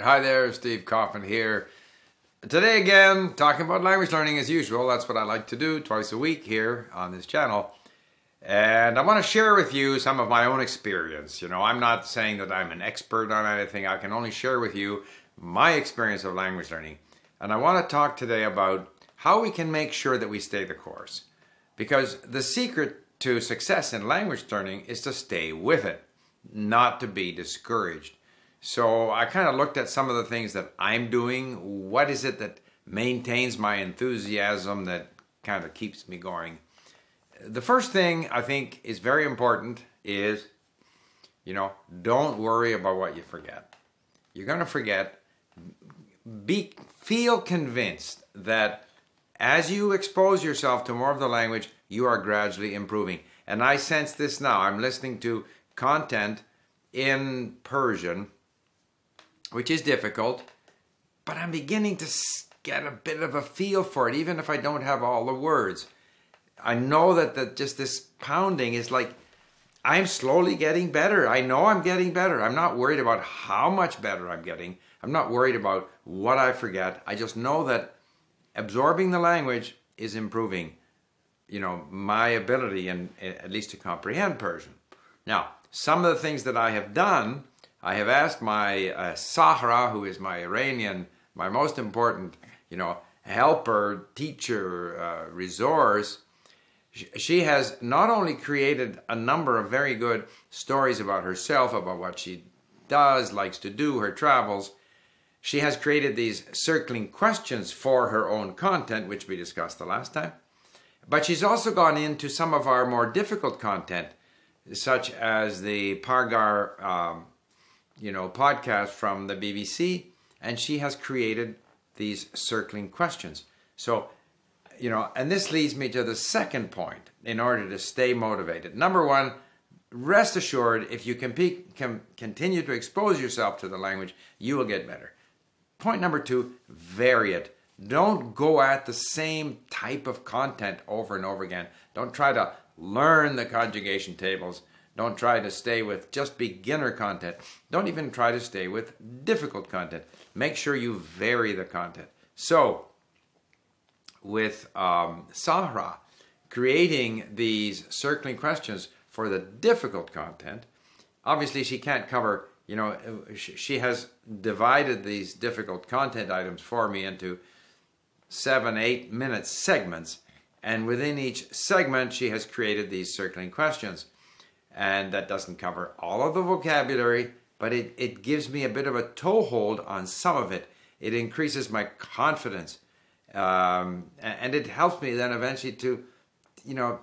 Hi there, Steve Kaufmann here. Today again, talking about language learning as usual. That's what I like to do twice a week here on this channel. And I want to share with you some of my own experience. You know, I'm not saying that I'm an expert on anything. I can only share with you my experience of language learning. And I want to talk today about how we can make sure that we stay the course. Because the secret to success in language learning is to stay with it, not to be discouraged. So I kind of looked at some of the things that I'm doing. What is it that maintains my enthusiasm that kind of keeps me going? The first thing I think is very important is, you know, don't worry about what you forget. You're going to forget. Be feel convinced that as you expose yourself to more of the language, you are gradually improving. And I sense this now. I'm listening to content in Persian which is difficult, but I'm beginning to get a bit of a feel for it, even if I don't have all the words. I know that, that just this pounding is like I'm slowly getting better. I know I'm getting better. I'm not worried about how much better I'm getting. I'm not worried about what I forget. I just know that absorbing the language is improving, you know, my ability and eh, at least to comprehend Persian. Now, some of the things that I have done I have asked my uh, Sahra, who is my Iranian, my most important, you know, helper, teacher, uh, resource. She has not only created a number of very good stories about herself, about what she does, likes to do, her travels. She has created these circling questions for her own content, which we discussed the last time. But she's also gone into some of our more difficult content, such as the Pargar um, you know, podcast from the BBC, and she has created these circling questions. So, you know, and this leads me to the second point in order to stay motivated. Number one, rest assured, if you can, pe- can continue to expose yourself to the language, you will get better. Point number two, vary it. Don't go at the same type of content over and over again. Don't try to learn the conjugation tables don't try to stay with just beginner content. Don't even try to stay with difficult content. Make sure you vary the content. So, with um, Sahra creating these circling questions for the difficult content, obviously she can't cover, you know, she has divided these difficult content items for me into seven, eight minute segments. And within each segment, she has created these circling questions and that doesn't cover all of the vocabulary, but it, it gives me a bit of a toehold on some of it. It increases my confidence, um, and it helps me then eventually to, you know,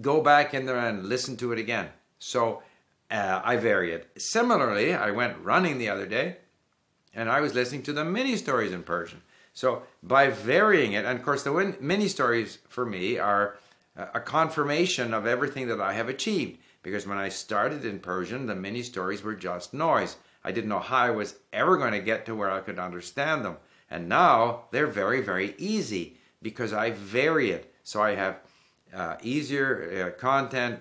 go back in there and listen to it again. So uh, I vary it. Similarly, I went running the other day, and I was listening to the mini stories in Persian. So by varying it, and of course the mini stories for me are a confirmation of everything that I have achieved because when I started in Persian, the mini stories were just noise. I didn't know how I was ever going to get to where I could understand them. And now they're very, very easy because I vary it. So I have uh, easier uh, content,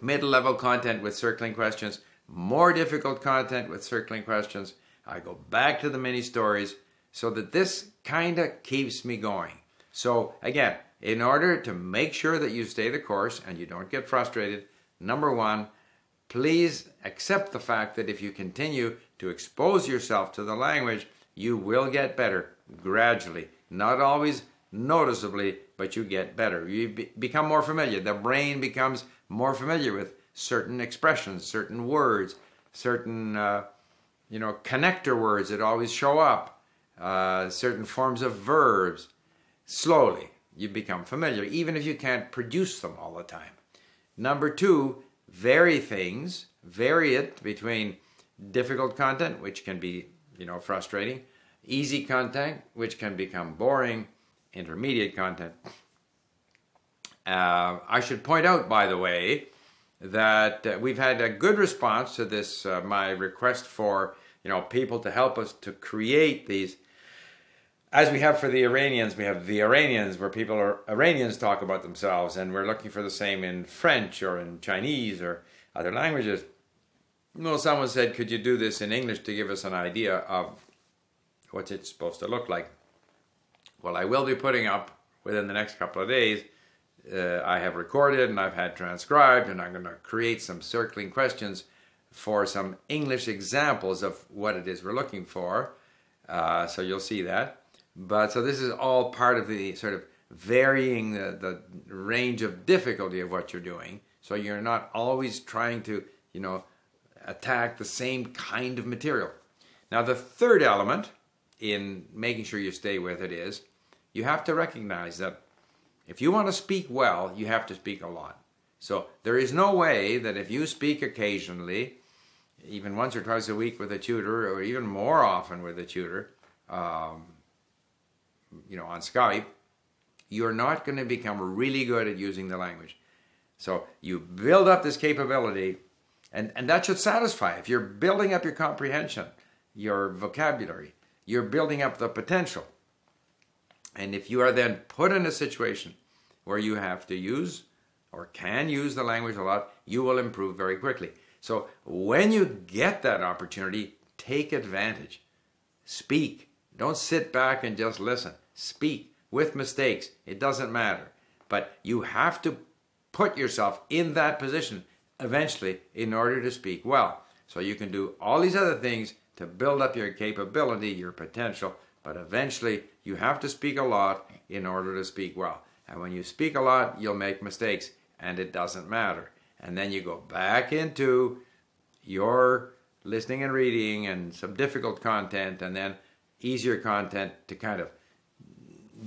middle level content with circling questions, more difficult content with circling questions. I go back to the mini stories so that this kind of keeps me going. So, again, in order to make sure that you stay the course and you don't get frustrated, Number one, please accept the fact that if you continue to expose yourself to the language, you will get better gradually. Not always noticeably, but you get better. You be- become more familiar. The brain becomes more familiar with certain expressions, certain words, certain uh, you know connector words that always show up, uh, certain forms of verbs. Slowly, you become familiar, even if you can't produce them all the time. Number two, vary things, vary it between difficult content, which can be, you know, frustrating, easy content, which can become boring, intermediate content. Uh, I should point out, by the way, that uh, we've had a good response to this, uh, my request for, you know, people to help us to create these as we have for the Iranians, we have the Iranians, where people are Iranians talk about themselves, and we're looking for the same in French or in Chinese or other languages. Well, someone said, could you do this in English to give us an idea of what it's supposed to look like? Well, I will be putting up within the next couple of days. Uh, I have recorded and I've had transcribed, and I'm going to create some circling questions for some English examples of what it is we're looking for. Uh, so you'll see that. But so this is all part of the sort of varying the, the range of difficulty of what you're doing. So you're not always trying to, you know, attack the same kind of material. Now, the third element in making sure you stay with it is you have to recognize that if you want to speak well, you have to speak a lot. So there is no way that if you speak occasionally, even once or twice a week with a tutor, or even more often with a tutor, um, you know, on Skype, you're not going to become really good at using the language. So you build up this capability, and, and that should satisfy. If you're building up your comprehension, your vocabulary, you're building up the potential. And if you are then put in a situation where you have to use or can use the language a lot, you will improve very quickly. So when you get that opportunity, take advantage. Speak. Don't sit back and just listen. Speak with mistakes. It doesn't matter. But you have to put yourself in that position eventually in order to speak well. So you can do all these other things to build up your capability, your potential, but eventually you have to speak a lot in order to speak well. And when you speak a lot, you'll make mistakes and it doesn't matter. And then you go back into your listening and reading and some difficult content and then easier content to kind of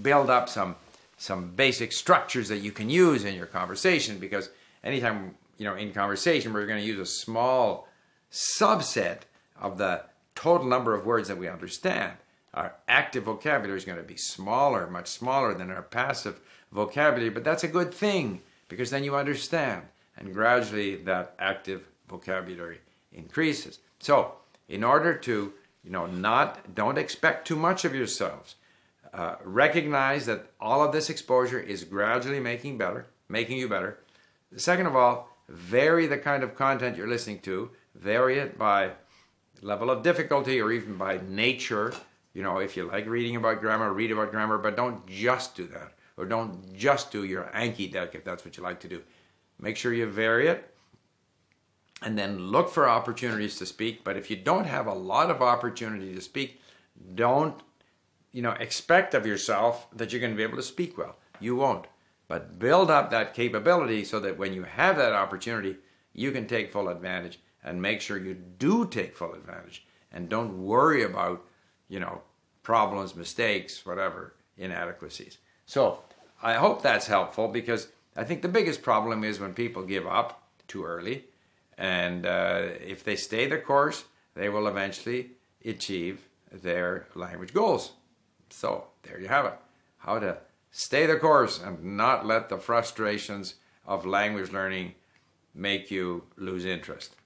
build up some some basic structures that you can use in your conversation because anytime you know in conversation we're going to use a small subset of the total number of words that we understand. Our active vocabulary is going to be smaller much smaller than our passive vocabulary but that's a good thing because then you understand and gradually that active vocabulary increases. So in order to you know not don't expect too much of yourselves uh, recognize that all of this exposure is gradually making better, making you better. Second of all, vary the kind of content you're listening to. Vary it by level of difficulty or even by nature. You know, if you like reading about grammar, read about grammar, but don't just do that. Or don't just do your Anki deck if that's what you like to do. Make sure you vary it and then look for opportunities to speak. But if you don't have a lot of opportunity to speak, don't you know, expect of yourself that you're going to be able to speak well. You won't. But build up that capability so that when you have that opportunity, you can take full advantage and make sure you do take full advantage and don't worry about, you know, problems, mistakes, whatever, inadequacies. So I hope that's helpful because I think the biggest problem is when people give up too early. And uh, if they stay the course, they will eventually achieve their language goals. So there you have it. How to stay the course and not let the frustrations of language learning make you lose interest.